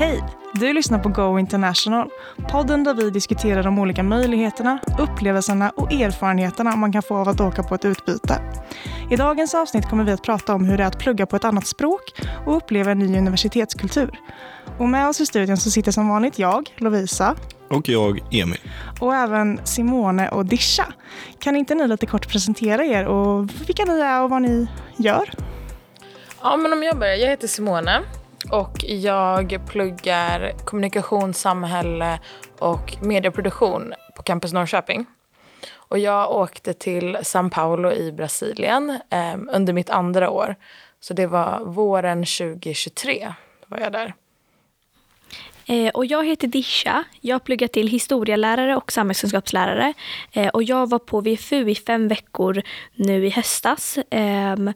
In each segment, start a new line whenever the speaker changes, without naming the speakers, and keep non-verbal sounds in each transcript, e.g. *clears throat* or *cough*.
Hej! Du lyssnar på Go International, podden där vi diskuterar de olika möjligheterna, upplevelserna och erfarenheterna man kan få av att åka på ett utbyte. I dagens avsnitt kommer vi att prata om hur det är att plugga på ett annat språk och uppleva en ny universitetskultur. Och med oss i studion så sitter som vanligt jag, Lovisa.
Och jag, Emil.
Och även Simone och Disha. Kan inte ni lite kort presentera er och vilka ni är och vad ni gör?
Ja, men om jag börjar. Jag heter Simone och jag pluggar kommunikation, samhälle och medieproduktion på Campus Norrköping. Och jag åkte till São Paulo i Brasilien eh, under mitt andra år. Så det var våren 2023 var jag där.
Eh, och jag heter Disha. Jag pluggar till historielärare och samhällskunskapslärare. Eh, och jag var på VFU i fem veckor nu i höstas ehm,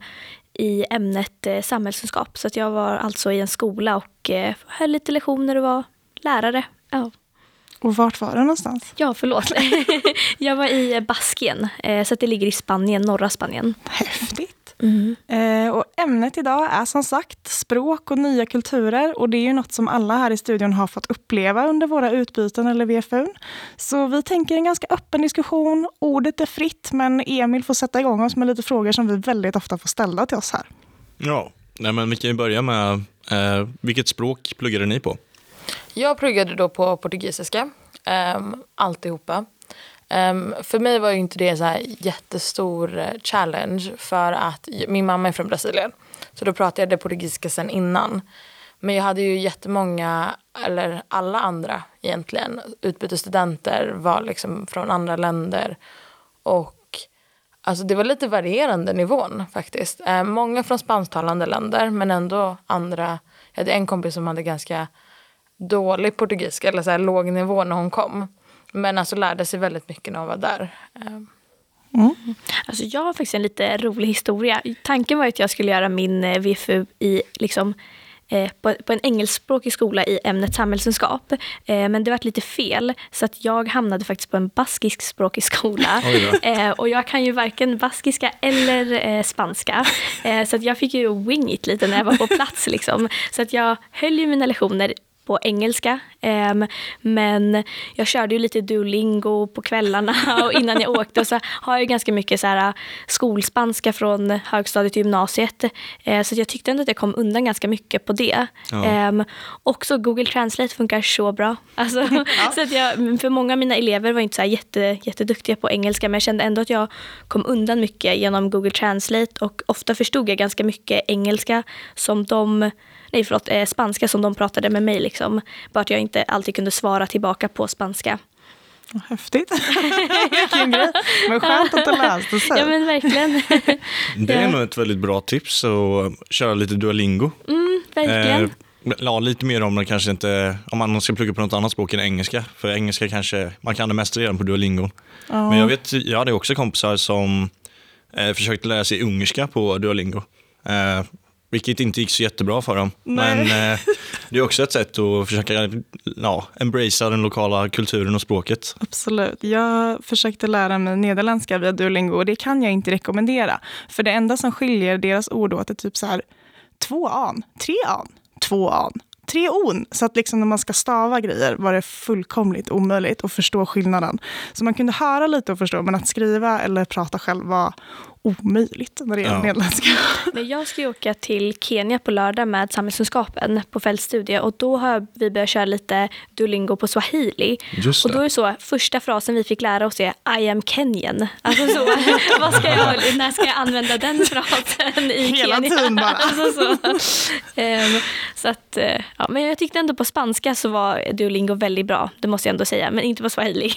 i ämnet eh, samhällskunskap. Så att jag var alltså i en skola och eh, höll lite lektioner och var lärare. Ja.
Och vart var det någonstans?
Ja, förlåt. *laughs* jag var i Baskien, eh, så det ligger i Spanien, norra Spanien.
Häftigt. Mm. Eh, och ämnet idag är som sagt språk och nya kulturer och det är ju något som alla här i studion har fått uppleva under våra utbyten eller VFU. Så vi tänker en ganska öppen diskussion. Ordet är fritt men Emil får sätta igång oss med lite frågor som vi väldigt ofta får ställa till oss här.
Ja, nej men vi kan ju börja med eh, vilket språk pluggade ni på?
Jag pluggade då på portugisiska, eh, alltihopa. Um, för mig var ju inte det en så jättestor eh, challenge för att min mamma är från Brasilien. Så då pratade jag det portugisiska sen innan. Men jag hade ju jättemånga, eller alla andra egentligen, utbytesstudenter var liksom från andra länder. Och alltså det var lite varierande nivån faktiskt. Eh, många från spansktalande länder men ändå andra. Jag hade en kompis som hade ganska dålig portugisiska, eller så här låg nivå när hon kom. Men alltså lärde sig väldigt mycket när hon var där.
Ehm. Mm. Alltså jag har faktiskt en lite rolig historia. Tanken var att jag skulle göra min eh, VFU i liksom, eh, på, på, en engelskspråkig skola i ämnet samhällskunskap. Eh, men det var lite fel, så att jag hamnade faktiskt på en baskiskspråkig skola. *laughs* Eh, och jag kan ju varken baskiska eller spanska. Så att jag fick ju wing it lite när jag var på plats. Liksom. Så att jag höll ju mina lektioner på engelska. Um, men jag körde ju lite Duolingo på kvällarna *laughs* och innan jag åkte. Och så har jag ganska mycket så här, skolspanska från högstadiet till gymnasiet. Uh, så jag tyckte ändå att jag kom undan ganska mycket på det. Ja. Um, också Google Translate funkar så bra. *laughs* Alltså, ja. så att jag, för många av mina elever var inte så här jätte, jätteduktiga på engelska men jag kände ändå att jag kom undan mycket genom Google Translate och ofta förstod jag ganska mycket engelska som de nej förlåt, eh, spanska som de pratade med mig. Liksom. Bara att jag inte alltid kunde svara tillbaka på spanska.
Häftigt. *laughs* Vilken grej. Men skönt att du läste sig.
Ja men verkligen.
det är ja. nog ett väldigt bra tips att köra lite Duolingo.
Mm, verkligen. Eh,
Ja, lite mer om det kanske inte, om man ska plugga på något annat språk än engelska. För engelska kanske, man kan det mesta redan på Duolingo. Ja. Men jag vet, jag hade också kompisar som eh, försökte lära sig ungerska på Duolingo. Eh, vilket inte gick så jättebra för dem. Nej. Men eh, det är också ett sätt att försöka ja, embracea den lokala kulturen och språket.
Absolut. Jag försökte lära mig nederländska via Duolingo och det kan jag inte rekommendera. För det enda som skiljer deras ord åt är typ så här två an, tre an, två an tre on. Så att liksom när man ska stava grejer var det fullkomligt omöjligt att förstå skillnaden. Så man kunde höra lite och förstå, men att skriva eller prata själv var omöjligt när det gäller ja. nederländska. *laughs*
Men jag ska åka till Kenya på lördag med samhällskunskapen på fältstudie och då har vi börjat köra lite Duolingo på swahili. Och då är det så, första frasen vi fick lära oss är I am Kenyan. Alltså så, *laughs* vad ska jag, när ska jag använda den frasen i
Hela
Kenya?
tiden bara. *laughs*
Alltså så. Um, så att, eh, ja, men jag tyckte ändå på spanska så var Duolingo väldigt bra, det måste jag ändå säga, men inte på swahili.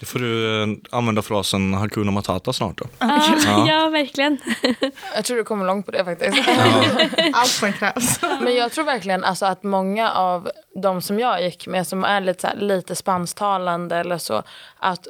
Då får du eh, använda frasen Hakuna Matata snart då.
Ja, *laughs* ja verkligen.
Jag tror du kommer långt på det faktiskt. Ja. *laughs*
Allt som krävs.
Men jag tror verkligen alltså, att många av de som jag gick med som är lite, så här, lite spansktalande eller så, att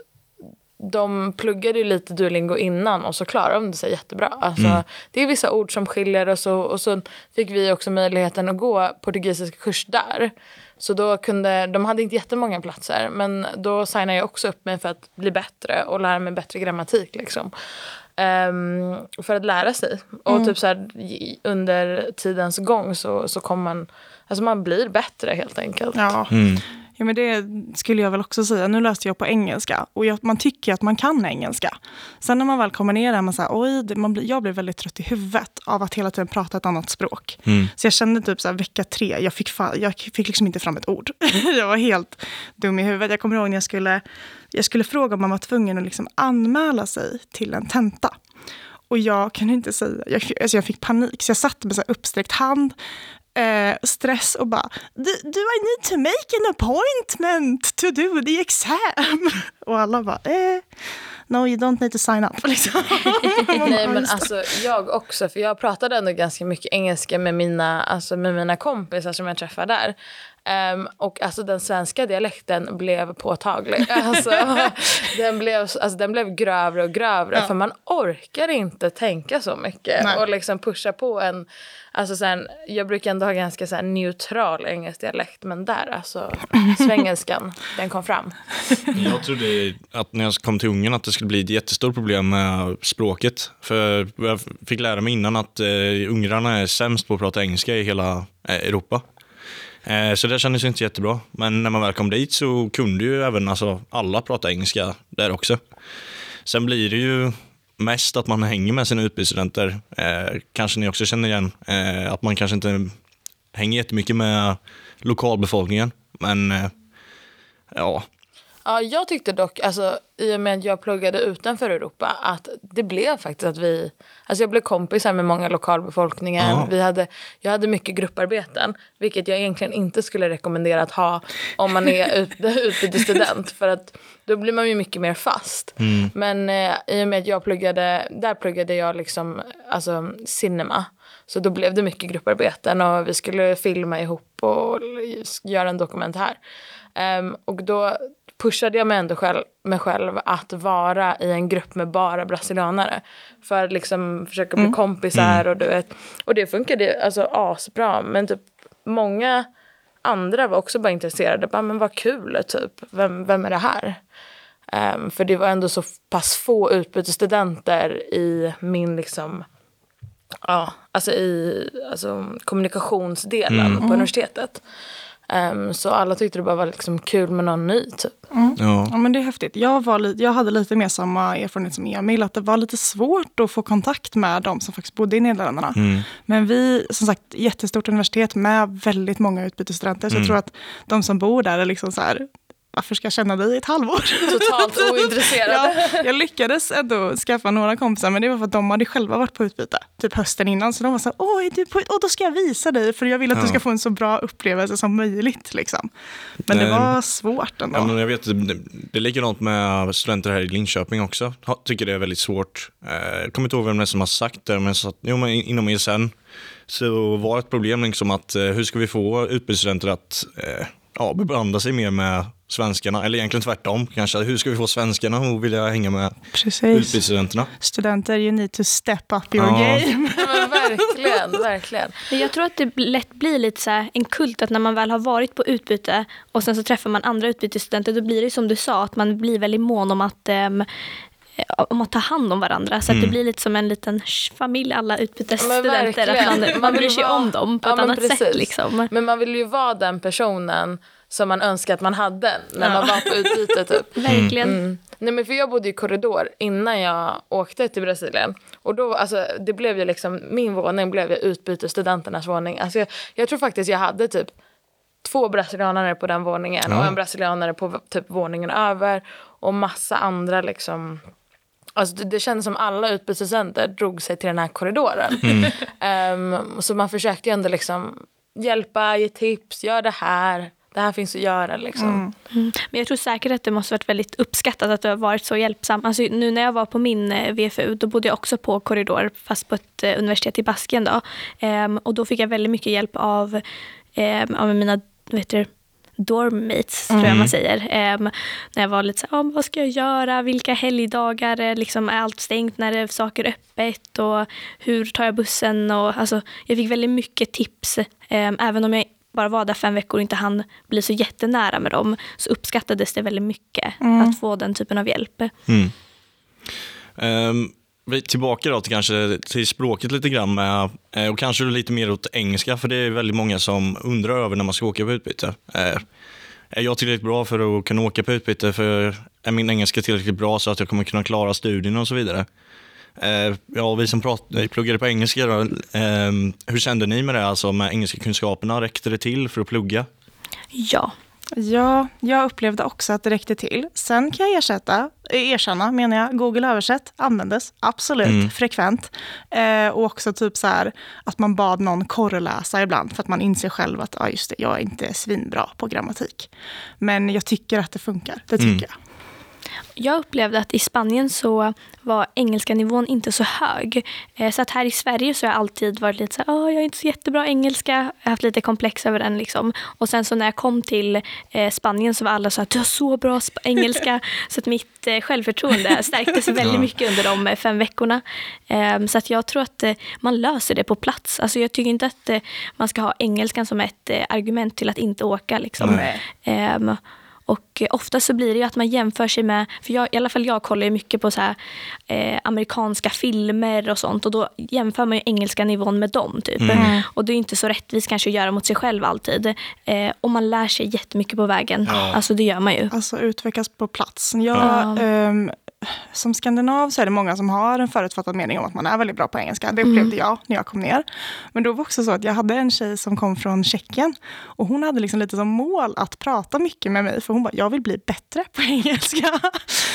de pluggade ju lite Duolingo innan och så klarade de sig jättebra. Alltså, mm. Det är vissa ord som skiljer och så, och så fick vi också möjligheten att gå portugisisk kurs där. Så då kunde, de hade inte jättemånga platser men då signade jag också upp mig för att bli bättre och lära mig bättre grammatik. Liksom. Um, för att lära sig. Och
Mm.
typ så här, under tidens gång så, så kommer man, alltså man blir bättre helt enkelt.
Ja.
Mm.
Ja, men det skulle jag väl också säga. Nu läste jag på engelska och jag, man tycker att man kan engelska. Sen när man väl kommer ner där, man säger, oj, det, man blir, jag blir väldigt trött i huvudet av att hela tiden prata ett annat språk.
Mm.
Så jag kände typ så här, vecka tre, jag fick, fa- jag fick liksom inte fram ett ord. *laughs* jag var helt dum i huvudet. Jag kommer ihåg när jag skulle, jag skulle fråga om man var tvungen att liksom anmäla sig till en tenta. Och jag kan inte säga, jag, alltså jag fick panik, så jag satt med så här uppsträckt hand, eh, stress och bara do, do I need to make an appointment to do the exam? *laughs* Och alla bara eh, no you don't need to sign up. *laughs* Liksom. *laughs*
Nej men alltså jag också, för jag pratade ändå ganska mycket engelska med mina, alltså, med mina kompisar som jag träffade där. Ehm, och alltså den svenska dialekten blev påtaglig. Alltså, den, blev, alltså, den blev grövre och grövre för man orkar inte tänka så mycket
Nej.
och liksom pusha på en, alltså sen, jag brukar ändå ha ganska så här, neutral engelsk dialekt men där alltså *clears throat* svengelskan, den kom fram.
Jag trodde att när jag kom till Ungern att det skulle bli ett jättestort problem med språket. För jag fick lära mig innan att eh, ungrarna är sämst på att prata engelska i hela eh, Europa. Eh, så det kändes inte jättebra. Men när man väl kom dit så kunde ju även alltså, alla prata engelska där också. Sen blir det ju mest att man hänger med sina utbytesstudenter. Eh, kanske ni också känner igen. Eh, att man kanske inte hänger jättemycket med lokalbefolkningen. Men eh, ja,
Ja, jag tyckte dock, alltså, i och med att jag pluggade utanför Europa, att det blev faktiskt att vi... Alltså jag blev kompisar med många lokalbefolkningen.
Ja.
Vi hade, jag hade mycket grupparbeten, vilket jag egentligen inte skulle rekommendera att ha om man är ut, *laughs* utbytesstudent. För att då blir man ju mycket mer fast. Men eh, i och med att jag pluggade, där pluggade jag liksom, alltså cinema. Så då blev det mycket grupparbeten och vi skulle filma ihop och göra en dokumentär. Ehm, och då pushade jag mig ändå själv, mig själv att vara i en grupp med bara brasilianare. För att liksom försöka bli kompisar och du vet. Och det funkade alltså asbra. Men typ många andra var också bara intresserade. Bara, men vad kul typ. Vem, vem är det här? Ehm, för det var ändå så pass få utbytesstudenter i min liksom Ja, alltså i alltså, kommunikationsdelen på universitetet. Ehm, så alla tyckte det bara var liksom kul med någon ny typ.
ja.
Ja, men det är häftigt. Jag, var li- jag hade lite mer samma erfarenhet som Emil, att det var lite svårt att få kontakt med de som faktiskt bodde i Nederländerna. Men vi, som sagt, jättestort universitet med väldigt många utbytesstudenter, så jag tror att de som bor där är liksom så här, varför ska jag känna dig i ett halvår?
Totalt *laughs* ointresserade.
Ja, jag lyckades ändå skaffa några kompisar, men det var för att de hade själva varit på utbyte, typ hösten innan. Så de var så här, åh, är du på, åh då ska jag visa dig, för jag vill att du
Ja.
ska få en så bra upplevelse som möjligt. Liksom. Men det
Nej.
var svårt ändå.
Ja, men jag vet, det, det är likadant med studenter här i Linköping också. Ha- Tycker det är väldigt svårt. Eh, Jag kommer inte ihåg vem det är som har sagt det, men så att, jo, men inom ESN så var ett problem liksom att eh, hur ska vi få utbytesstudenter att eh, ja, beblanda sig mer med svenskarna, eller egentligen tvärtom kanske. Hur ska vi få svenskarna att vilja hänga med utbytesstudenterna?
Studenter, you need to step up your
Ja.
game. *laughs*
Men verkligen, verkligen.
Men Jag tror att det lätt blir lite så här en kult att när man väl har varit på utbyte och sen så träffar man andra utbytesstudenter då blir det som du sa att man blir väldigt mån om att ehm, om att ta hand om varandra. Så att det blir lite som en liten familj, alla utbytesstudenter. Att man, man bryr sig
vara-
om dem på
Ja,
ett annat sätt.
precis.
Liksom.
Men man vill ju vara den personen som man önskar att man hade när man var på utbyte typ. *laughs*
Verkligen.
Mm. Nej men för jag bodde i korridor innan jag åkte till Brasilien. Och då, alltså det blev ju liksom, min våning blev ju utbytesstudenternas våning. Alltså jag, jag tror faktiskt jag hade typ två brasilianare på den våningen och
Ja.
en brasilianare på typ våningen över och massa andra liksom Alltså det, det kändes som alla utbytesstudenter drog sig till den här korridoren. *laughs* Ehm, så man försökte ju ändå liksom hjälpa, ge tips, gör det här. Det här finns att göra liksom.
Men jag tror säkert att det måste varit väldigt uppskattat att du har varit så hjälpsam. Alltså, nu när jag var på min eh, VFU, då bodde jag också på korridor, fast på ett eh, universitet i Baskien. Då. Ehm, och då fick jag väldigt mycket hjälp av, ehm, av mina heter det, dormmates, tror jag man säger. Ehm, när jag var lite så här, ah, vad ska jag göra, vilka helgdagar, eh, liksom, är allt stängt, när är saker öppet och hur tar jag bussen? Och, alltså, jag fick väldigt mycket tips, ehm, även om jag bara var där fem veckor och inte hann bli så jättenära med dem, så uppskattades det väldigt mycket att få den typen av hjälp.
Mm. Vi- tillbaka då till kanske till språket lite grann med, eh, och kanske lite mer åt engelska, för det är väldigt många som undrar över när man ska åka på utbyte. Är jag tillräckligt bra för att kunna åka på utbyte? För är min engelska tillräckligt bra så att jag kommer kunna klara studierna och så vidare? Eh, Ja, vi som prat, eh, pluggade på engelska, då, eh, hur kände ni med det? Alltså med engelska kunskaperna, räckte det till för att plugga?
Ja.
Ja, jag upplevde också att det räckte till. Sen kan jag ersätta, eh, erkänna, menar jag, Google översätt användes absolut
Mm.
frekvent. Eh, och också typ så här att man bad någon korreläsa ibland för att man inser själv att ja, just det, jag är inte svinbra på grammatik. Men jag tycker att det funkar, det tycker
Mm.
jag.
Jag upplevde att i Spanien så var engelska nivån inte så hög. Eh, Så att här i Sverige så har jag alltid varit lite så här, "Åh, jag är inte så jättebra engelska. Jag har haft lite komplex över den liksom. Och sen så när jag kom till eh, Spanien så var alla så här, du har så bra engelska. *laughs* så att mitt eh, självförtroende stärktes *laughs* väldigt mycket under de fem veckorna. Eh, Så att jag tror att man löser det på plats. Alltså jag tycker inte att man ska ha engelskan som ett argument till att inte åka liksom. Och eh, ofta så blir det ju att man jämför sig med, för jag, i alla fall jag kollar ju mycket på så här, eh, amerikanska filmer och sånt och då jämför man ju engelska nivån med dem. Typ.
Mm.
Och det är inte så rättvist kanske att göra mot sig själv alltid. Eh, och man lär sig jättemycket på vägen.
Ja.
Alltså det gör man ju.
Alltså utvecklas på plats. Jag,
Ja.
ehm, som skandinav så är det många som har en förutfattad mening om att man är väldigt bra på engelska. Det upplevde jag när jag kom ner. Men då var det också så att jag hade en tjej som kom från Tjeckien. Och hon hade liksom lite som mål att prata mycket med mig. För hon bara, jag vill bli bättre på *laughs* engelska.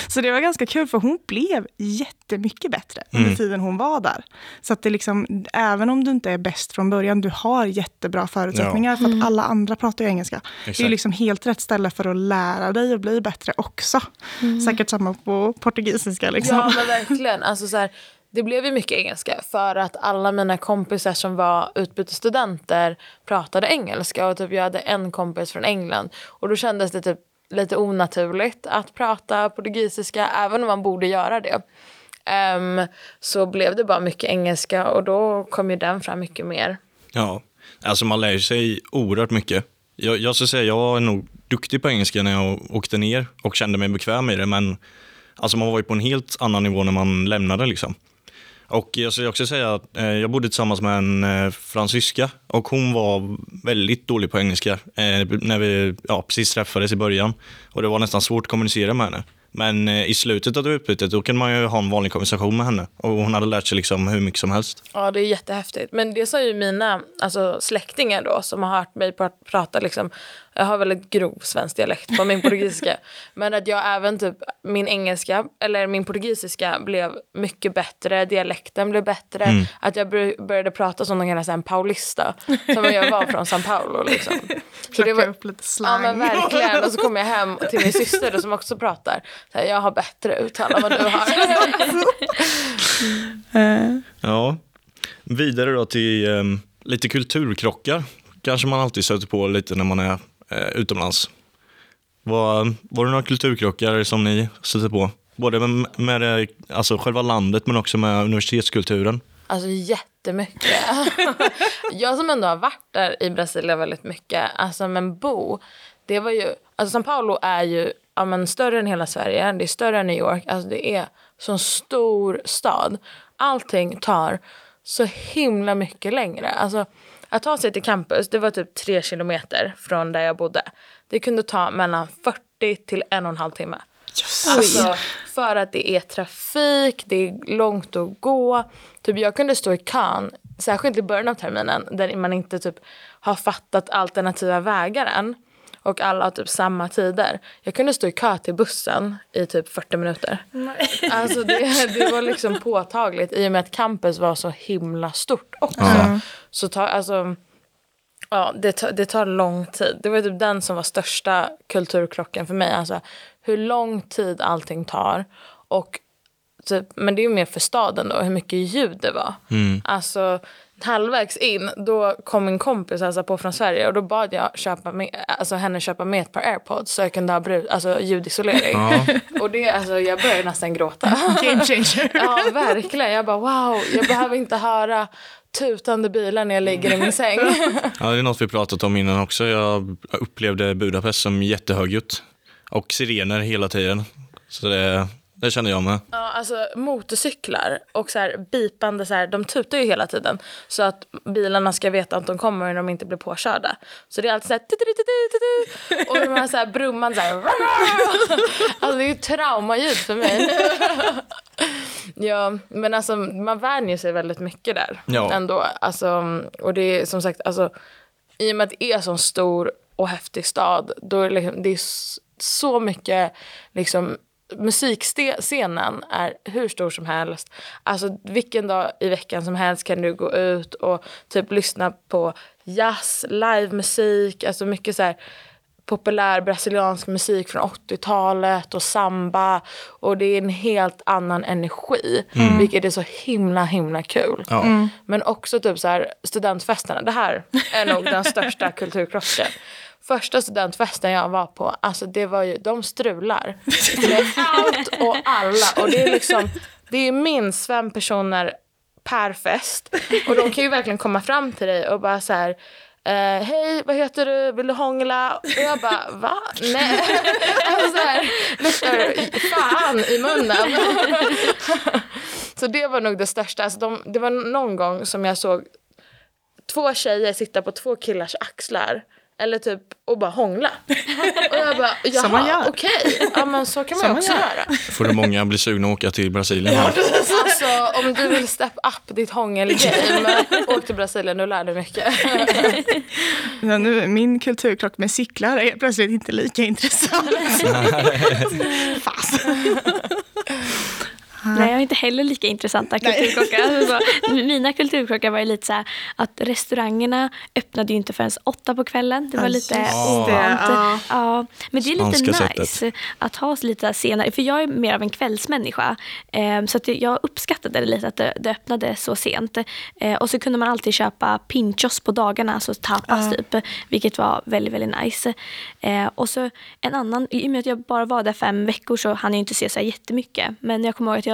Så det var ganska kul för hon blev jättemycket bättre under
Mm.
tiden hon var där. Så att det liksom, även om du inte är bäst från början, du har jättebra förutsättningar. För att alla andra pratar ju engelska. Det är
Exakt.
liksom helt rätt ställe för att lära dig att bli bättre också. Säkert samma på portugisiska. Liksom.
Ja men verkligen. Alltså, så här, det blev ju mycket engelska för att alla mina kompisar som var utbytesstudenter pratade engelska. Och typ jag hade en kompis från England. Och då kändes det typ lite onaturligt att prata portugisiska även om man borde göra det. Ehm, så blev det bara mycket engelska och då kom ju den fram mycket mer.
Ja, alltså man lär sig oerhört mycket. Jag, jag skulle säga jag var nog duktig på engelska när jag åkte ner och kände mig bekväm i det, men alltså man var ju på en helt annan nivå när man lämnade liksom. Och jag skulle också säga att eh, jag bodde tillsammans med en eh, fransyska och hon var väldigt dålig på engelska eh, när vi ja, precis träffades i början. Och det var nästan svårt att kommunicera med henne. Men i slutet av utbytet då kunde man ju ha en vanlig konversation med henne och hon hade lärt sig liksom hur mycket som helst.
Ja, det är jättehäftigt. Men det sa ju mina alltså, släktingar då som har hört mig prata liksom, jag har väldigt grov svensk dialekt på min portugisiska. *laughs* Men att jag även typ, min engelska, eller min portugisiska blev mycket bättre, dialekten blev bättre.
Mm.
Att jag bör- började prata som de kallar en paulista, som jag var från São Paulo liksom. *laughs* Så det var,
upp lite
Ja
slang.
men verkligen. Och så kom jag hem till min *laughs* syster som också pratar. Så här, jag har bättre uttal än vad du har.
Eh,
Ja, vidare då till eh, lite kulturkrockar. Kanske man alltid stöter på lite när man är eh, utomlands. Var, var det några kulturkrockar som ni stötte på? Både med, med det, alltså själva landet men också med universitetskulturen.
Alltså jättemycket. *laughs* jag som ändå har varit där i Brasilien väldigt mycket, alltså men bo, det var ju, alltså São Paulo är ju ja, men större än hela Sverige, det är större än New York, alltså det är så stor stad. Allting tar så himla mycket längre. Alltså att ta sig till campus, det var typ tre kilometer från där jag bodde. Det kunde ta mellan 40 till en och en halv timme. Alltså, för att det är trafik, det är långt att gå. Typ jag kunde stå i kön, särskilt i början av terminen, där man inte typ har fattat alternativa vägar än. Och alla har typ samma tider. Jag kunde stå i kö till bussen i typ 40 minuter. Alltså det, det var liksom påtagligt i och med att campus var så himla stort också.
Ja.
Så ta, alltså, ja, det, tar, det tar lång tid. Det var typ den som var största kulturklockan för mig. Alltså, hur lång tid allting tar. Och typ, men det är ju mer för staden då, hur mycket ljud det var. Alltså halvvägs in, då kom min kompis alltså på från Sverige och då bad jag köpa med, alltså, henne köpa med ett par airpods så jag kunde ha brud, alltså, ljudisolering.
Ja. *laughs*
Och det, alltså, jag började nästan gråta. *laughs*
Game changer. *laughs*
Ja, verkligen. Jag bara wow, jag behöver inte höra tutande bilar när jag ligger i min säng.
Ja, det är något vi pratat om innan också. Jag upplevde Budapest som jättehögljutt. Och sirener hela tiden. Så det, Det känner jag med.
Ja, alltså motorcyklar och så här bipande, så här, de tutar ju hela tiden. Så att bilarna ska veta att de kommer när de inte blir påkörda. Så det är alltid så här... Och de här, så här brummande så här... Alltså det är ju traumaljud för mig. *laughs* Ja, men alltså man vänjer sig väldigt mycket där
Ja.
ändå. Alltså, och det är som sagt, alltså, i och med att det är en sån stor och häftig stad, då är det, liksom, det är så mycket liksom, musikscenen är hur stor som helst. Alltså vilken dag i veckan som helst kan du gå ut och typ lyssna på jazz, livemusik, alltså mycket så här populär brasiliansk musik från 80-talet och samba. Och det är en helt annan energi, vilket är så himla himla kul.
Ja.
Men också typ så här studentfesterna. Det här är nog den största *laughs* kulturkrocken. Första studentfesten jag var på, alltså det var ju, de strular *laughs* med allt och alla. Och det är liksom, det är minst fem personer per fest. Och de kan ju verkligen komma fram till dig och bara så här Eh, Hej, vad heter du? Vill du hångla? Och jag bara, va? Nej. *laughs* Alltså så här, luktar fan i munnen. *laughs* så det var nog det största. Alltså de, det var någon gång som jag såg två tjejer sitta på två killars axlar. Eller typ och bara hångla. Och jag bara, *laughs* jaha, okej. Ja men så kan man ju också
gör.
göra.
Får du många bli sugna att åka till Brasilien? här?
Alltså om du vill step up ditt hångelgame, *laughs* åk till Brasilien, du lär dig mycket. *laughs*
Ja, nu, min kulturkrock med cyklar är plötsligt inte lika intressant. Fast.
Nej, jag har inte heller lika intressanta kulturkrockar. Alltså, *laughs* så, mina kulturkrockar var ju lite så här att restaurangerna öppnade ju inte förrän åtta på kvällen. Det var
Ja,
lite ovant.
ja.
Ja, men det är
Spanska
lite
sättet.
nice att ha lite senare. För jag är mer av en kvällsmänniska. Eh, så att jag uppskattade det lite att det, det öppnade så sent. Eh, och så kunde man alltid köpa pinchos på dagarna, alltså tapas typ. Vilket var väldigt, väldigt nice. Eh, och så en annan, i och med att jag bara var där fem veckor så hann jag inte se så här jättemycket. Men jag kommer ihåg att jag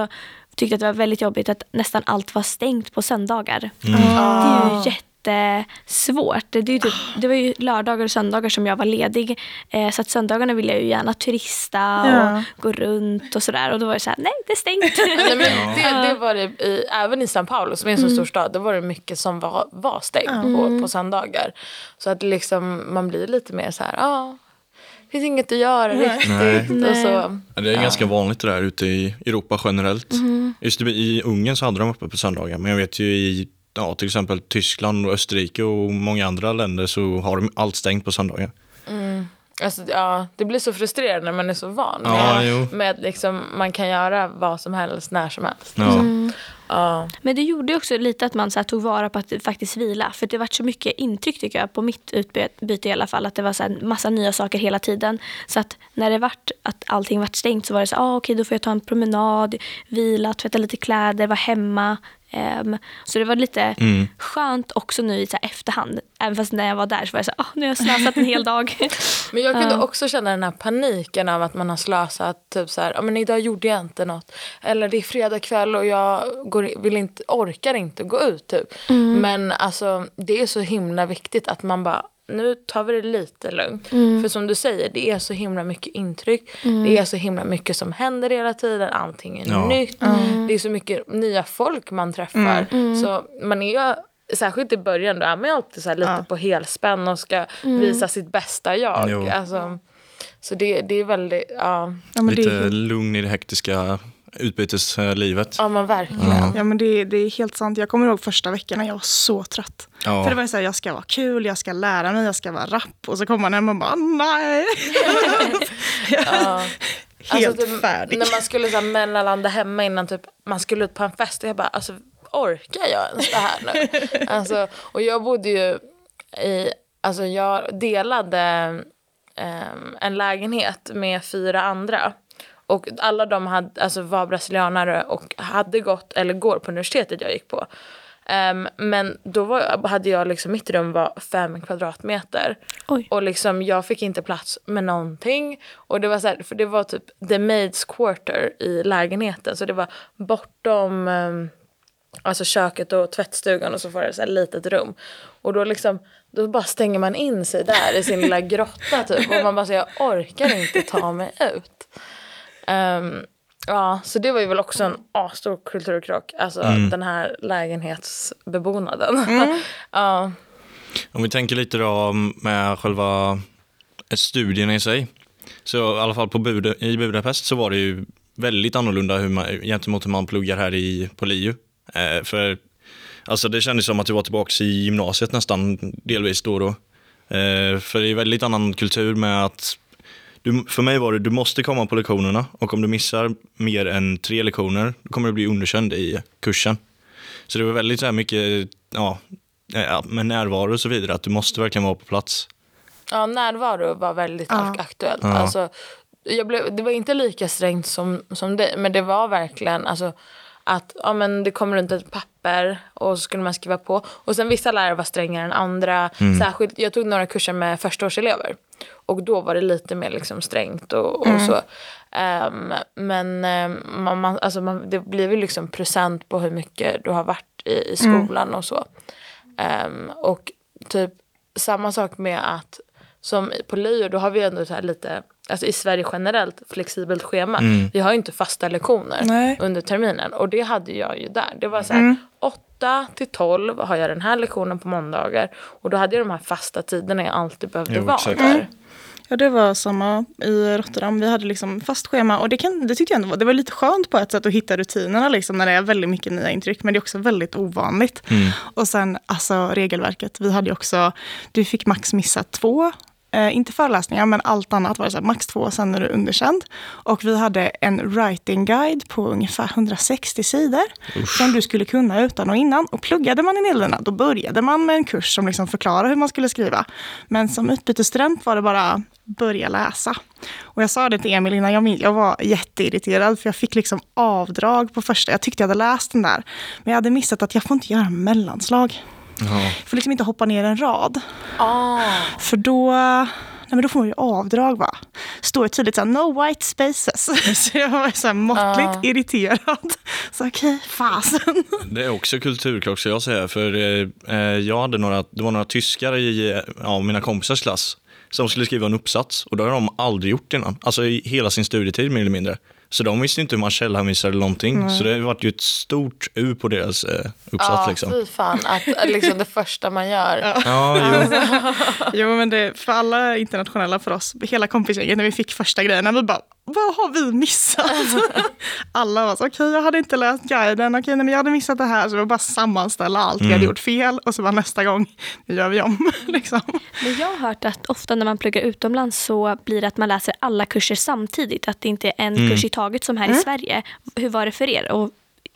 tyckte att det var väldigt jobbigt att nästan allt var stängt på söndagar. Det är ju jättesvårt. Det, är ju typ, det var ju lördagar och söndagar som jag var ledig. Eh, så att söndagarna ville jag ju gärna turista
Ja.
och gå runt och sådär. Och då var det så här, nej det är stängt. *laughs*
Nej, men det, det var det i, även i São Paulo som är en så stor stad. Då var det mycket som var, var stängt på, på söndagar. Så att liksom, man blir lite mer så här, ja, ah, finns inget att göra riktigt.
Nej.
Och så.
Ja, Det är ganska vanligt det där ute i Europa generellt. Just det, i Ungern så hade de uppe på söndagar, men jag vet ju i ja, till exempel Tyskland och Österrike och många andra länder så har de allt stängt på söndagar.
Alltså, ja, det blir så frustrerande när man är så van
Ja,
med, med att liksom, man kan göra vad som helst när som helst.
Ja.
Ja.
Men det gjorde också lite att man så här, tog vara på att faktiskt vila. För det var så mycket intryck tycker jag, på mitt utbyte i alla fall. Att det var så här, massa nya saker hela tiden. Så att när det vart att allting vart stängt så var det så ah, okej då får jag ta en promenad, vila, tvätta lite kläder, vara hemma. Ehm, så det var lite
Mm.
skönt också nu i så här, efterhand. Även fast när jag var där så var jag så här, ah, nu har jag slösat en hel dag. *laughs*
Men jag kunde
Ja.
också känna den här paniken av att man har slösat. Typ så här, "Ja, men idag gjorde jag inte något. Eller det är fredag kväll och jag går, vill inte, orkar inte gå ut. Typ. Men alltså, det är så himla viktigt att man bara nu tar vi det lite lugnt. För som du säger, det är så himla mycket intryck. Det är så himla mycket som händer hela tiden. Allting är
Ja.
nytt. Det är så mycket nya folk man träffar. Så man är Särskilt i början då är man ju alltid så här lite
Ja.
på helspänn och ska visa sitt bästa jag.
Jo.
Alltså, så det, det är väldigt, ja,
Ja,
Lite
är helt,
lugn i det hektiska utbyteslivet.
ja men verkligen.
ja, men det, det är helt sant. Jag kommer ihåg första veckan när jag var så trött.
Ja.
För det var så här, jag ska vara kul, jag ska lära mig, jag ska vara rapp. Och så kommer man hem och bara, nej. *laughs*
Ja. *laughs*
Helt
Alltså, typ,
färdig.
När man skulle så här, mellanlanda hemma innan typ, man skulle ut på en fest och jag bara, alltså orkar jag ens det här nu? *laughs* alltså, och jag bodde ju i, alltså jag delade ehm, en lägenhet med fyra andra. Och alla de hade, alltså var brasilianare och hade gått, eller går på universitetet jag gick på. Ehm, men då var, hade jag liksom, mitt rum var fem kvadratmeter.
Oj.
Och liksom jag fick inte plats med någonting. Och det var så här, för det var typ the maids quarter i lägenheten. Så det var bortom um, alltså köket och tvättstugan och så var det så här litet rum. Och då liksom, då bara stänger man in sig där i sin lilla *laughs* grotta typ. Och man bara säger jag orkar inte ta mig ut. Ehm, Ja, så det var ju väl också en asstor kulturkrock. Alltså
Mm.
den här lägenhetsbebonaden. *laughs* ja.
Om vi tänker lite då med själva studierna i sig. Så i alla fall på Buda, i Budapest så var det ju väldigt annorlunda hur man, gentemot hur man pluggar här i, på LiU. Eh, för alltså det kändes som att du var tillbaka i gymnasiet nästan delvis då och då. Eh, för det är väldigt annan kultur med att du, för mig var det, du måste komma på lektionerna och om du missar mer än tre lektioner då kommer du bli underkänd i kursen. Så det var väldigt så här mycket, ja, ja, med närvaro och så vidare, att du måste verkligen vara på plats.
ja, närvaro var väldigt
Ja.
aktuellt.
Ja.
Alltså, jag blev, det var inte lika strängt som, som det, men det var verkligen alltså, att ja, men det kommer runt ett papper och så skulle man skriva på. Och sen vissa lärare var strängare än andra. Särskilt, jag tog några kurser med förstaårselever. Och då var det lite mer liksom strängt och, och så. Ehm, men ehm, man, man, alltså man, det blir väl liksom procent på hur mycket du har varit i, i skolan och så. Ehm, och typ samma sak med att som på LiU då har vi ändå så här lite, alltså i Sverige generellt flexibelt schema. Vi har ju inte fasta lektioner
Nej.
under terminen och det hade jag ju där. Det var så här 8 till 12 har jag den här lektionen på måndagar och då hade jag de här fasta tiderna jag alltid behövde
Jo,
vara
exakt.
där.
Ja, det var samma i Rotterdam. Vi hade liksom fast schema och det, kan, det tyckte jag ändå var, det var lite skönt på ett sätt att hitta rutinerna liksom, när det är väldigt mycket nya intryck. Men det är också väldigt ovanligt. Och sen alltså regelverket. Vi hade ju också, du fick max missa två Eh, inte föreläsningar, men allt annat var det så här, max två, sen är du underkänd. Och vi hade en writing guide på ungefär 160 sidor som du skulle kunna utan och innan. Och pluggade man i Nederländerna, då började man med en kurs som liksom förklarar hur man skulle skriva. Men som utbytesstudent var det bara börja läsa. Och jag sa det till Emil innan jag jag var jätteirriterad för jag fick liksom avdrag på första. Jag tyckte jag hade läst den där. Men jag hade missat att jag får inte göra mellanslag.
Ja.
Jag får liksom inte hoppa ner en rad.
Ah,
För då, nej men då får man ju avdrag va. Står det tydligt så här, no white spaces. *laughs* Så jag var så här måttligt
Ja.
irriterad. Så okej, fasen.
Det är också kulturkrock ska jag säga, för eh, eh, jag hade några, det var några tyskar i eh, ja, mina kompisars klass som skulle skriva en uppsats och det har de aldrig gjort innan. Alltså i hela sin studietid mer eller mindre. Så de visste inte hur man källhänvisade eller någonting. Så det var ju ett stort U på deras eh, uppsats
ja,
liksom.
fy fan. Att liksom det första man gör.
Ja, jo. *laughs*
Jo men det, för alla internationella för oss, hela kompisgänget när vi fick första grejerna, vi bara, vad har vi missat? *laughs* alla var så, okej jag hade inte läst guiden, okej nej, men jag hade missat det här. Så det var bara sammanställa allt vi hade gjort fel och så var nästa gång, nu gör vi om. *laughs* liksom.
Men jag har hört att ofta när man pluggar utomlands så blir det att man läser alla kurser samtidigt. Att det inte är en kurs i taget som här i Sverige. Hur var det för er? Och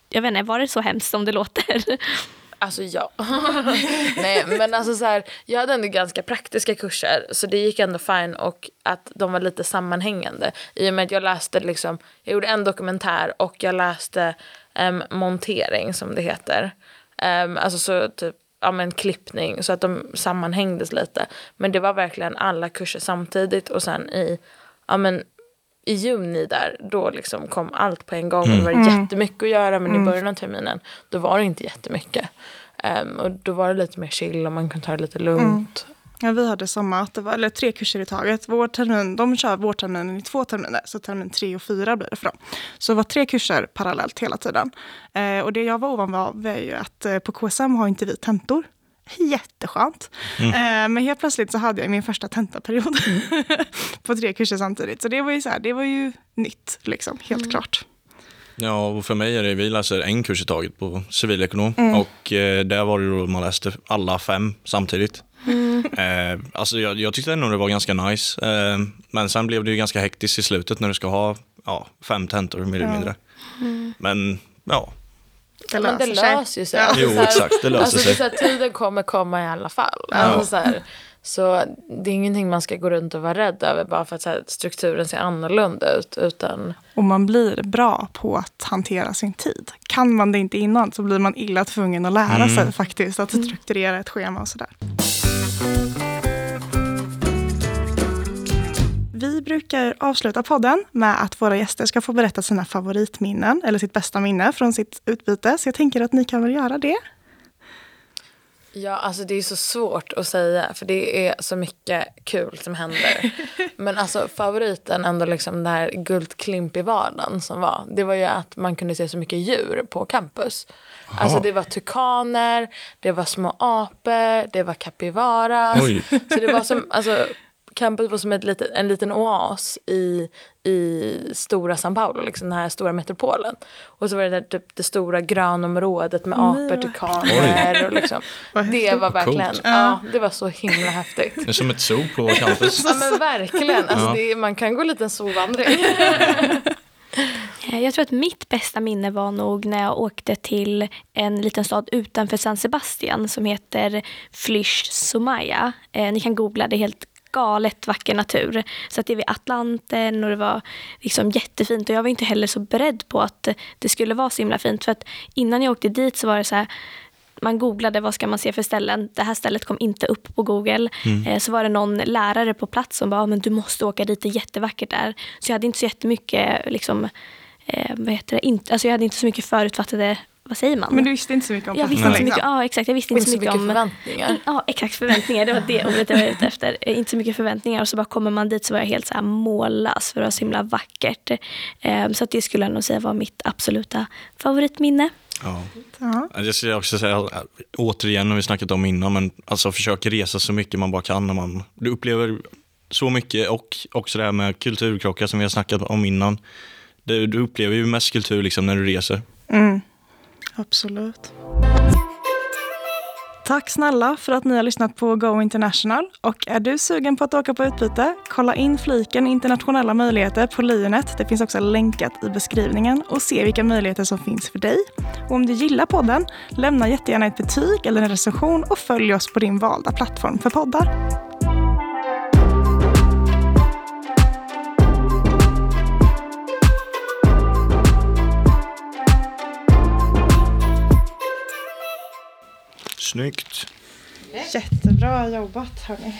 jag vet inte, var det så hemskt som det låter?
Alltså ja. *laughs* Nej men alltså så här, jag hade ändå ganska praktiska kurser så det gick ändå fine och att de var lite sammanhängande. I och med att jag läste liksom, jag gjorde en dokumentär och jag läste um, montering som det heter. Um, alltså så typ, ja men klippning så att de sammanhängdes lite. Men det var verkligen alla kurser samtidigt och sen i, ja men i juni där, då liksom kom allt på en gång. Och det var jättemycket att göra men i början av terminen då var det inte jättemycket. Um, och då var det lite mer chill och man kunde ta det lite lugnt.
Ja, vi hade samma, att det var, eller tre kurser i taget. Vår termin, de kör vårterminen i två terminer, så termin tre och fyra blir det för dem. Så det var tre kurser parallellt hela tiden. Eh, och det jag var ovan var, var ju att eh, på KSM har inte vi tentor. Jätteskönt. Eh, men helt plötsligt så hade jag min första tentaperiod *laughs* på tre kurser samtidigt. Så det var ju, så här, det var ju nytt, liksom, helt klart.
Ja, och för mig är det, vi läser en kurs i taget på civilekonom
Mm.
och eh, där var det då man läste alla fem samtidigt. Eh, alltså jag, jag tyckte ändå det var ganska nice, eh, men sen blev det ju ganska hektiskt i slutet när du ska ha ja, fem tentor mer eller mindre. Men ja,
Det
men det
löser sig.
löser ju sig.
Ja.
Alltså,
Jo,
här-
exakt, det löser
alltså,
sig.
Det är så här, tiden kommer komma i alla fall. Alltså, så, här, så det är ingenting man ska gå runt och vara rädd över bara för att så här, strukturen ser annorlunda ut. Utan,
Och man blir bra på att hantera sin tid. Kan man det inte innan så blir man illa tvungen att lära sig faktiskt att strukturera ett schema och sådär. Brukar avsluta podden med att våra gäster ska få berätta sina favoritminnen eller sitt bästa minne från sitt utbyte. Så jag tänker att ni kan väl göra det.
Ja, alltså det är så svårt att säga för det är så mycket kul som händer. *laughs* Men alltså favoriten ändå liksom det här guldklimp i vardagen som var. Det var ju att man kunde se så mycket djur på campus. Alltså det var tukaner, det var små apor, det var kapivaras.
Oj.
Så det var som, alltså campus var som ett litet, en liten oas i, i stora São Paulo, liksom den här stora metropolen. Och så var det där, typ, det stora grönområdet med apor, tukaner och liksom. Det var verkligen,
Coolt.
ja, det var så himla häftigt.
Det är som ett zoo på campus.
Ja men verkligen, alltså,
Ja.
det, är- man kan gå en liten zoovandring.
Eh, Jag tror att mitt bästa minne var nog när jag åkte till en liten stad utanför San Sebastian som heter Flysch Sumaya. Eh, ni kan googla, det är helt galet vacker natur. Så att det är vid Atlanten och det var liksom jättefint. Och jag var inte heller så beredd på att det skulle vara så himla fint. För att innan jag åkte dit så var det så här man googlade vad ska man se för ställen. Det här stället kom inte upp på Google. Eh, så var det någon lärare på plats som bara, "Ja, men du måste åka dit, det är jättevackert där. Så jag hade inte så jättemycket, liksom, eh, vad heter det? Inte, alltså jag hade inte så mycket förutfattade, vad säger man?
Men du visste inte så mycket om
jag visste inte så mycket, ja exakt, jag visste inte så mycket, om
förväntningar.
Ja, exakt. Förväntningar. Det var det ordet jag var ute efter. *laughs* Eh, Inte så mycket förväntningar. Och så bara kommer man dit så var jag helt så här mållös för det var så himla vackert. Eh, Så att det skulle jag nog säga var mitt absoluta favoritminne.
Ja.
Ja.
Skulle jag också säga, äh, återigen har vi snackat om innan, men alltså försök resa så mycket man bara kan. När man, du upplever så mycket och också det här med kulturkrockar som vi har snackat om innan. Du, du upplever ju mest kultur liksom när du reser.
Mm. Absolut. Tack snälla för att ni har lyssnat på Go International. Och är du sugen på att åka på utbyte? Kolla in fliken internationella möjligheter på Lionet. Det finns också länkat i beskrivningen och se vilka möjligheter som finns för dig. Och om du gillar podden, lämna jättegärna ett betyg eller en recension och följ oss på din valda plattform för poddar.
Snyggt.
Jättebra jobbat hörni.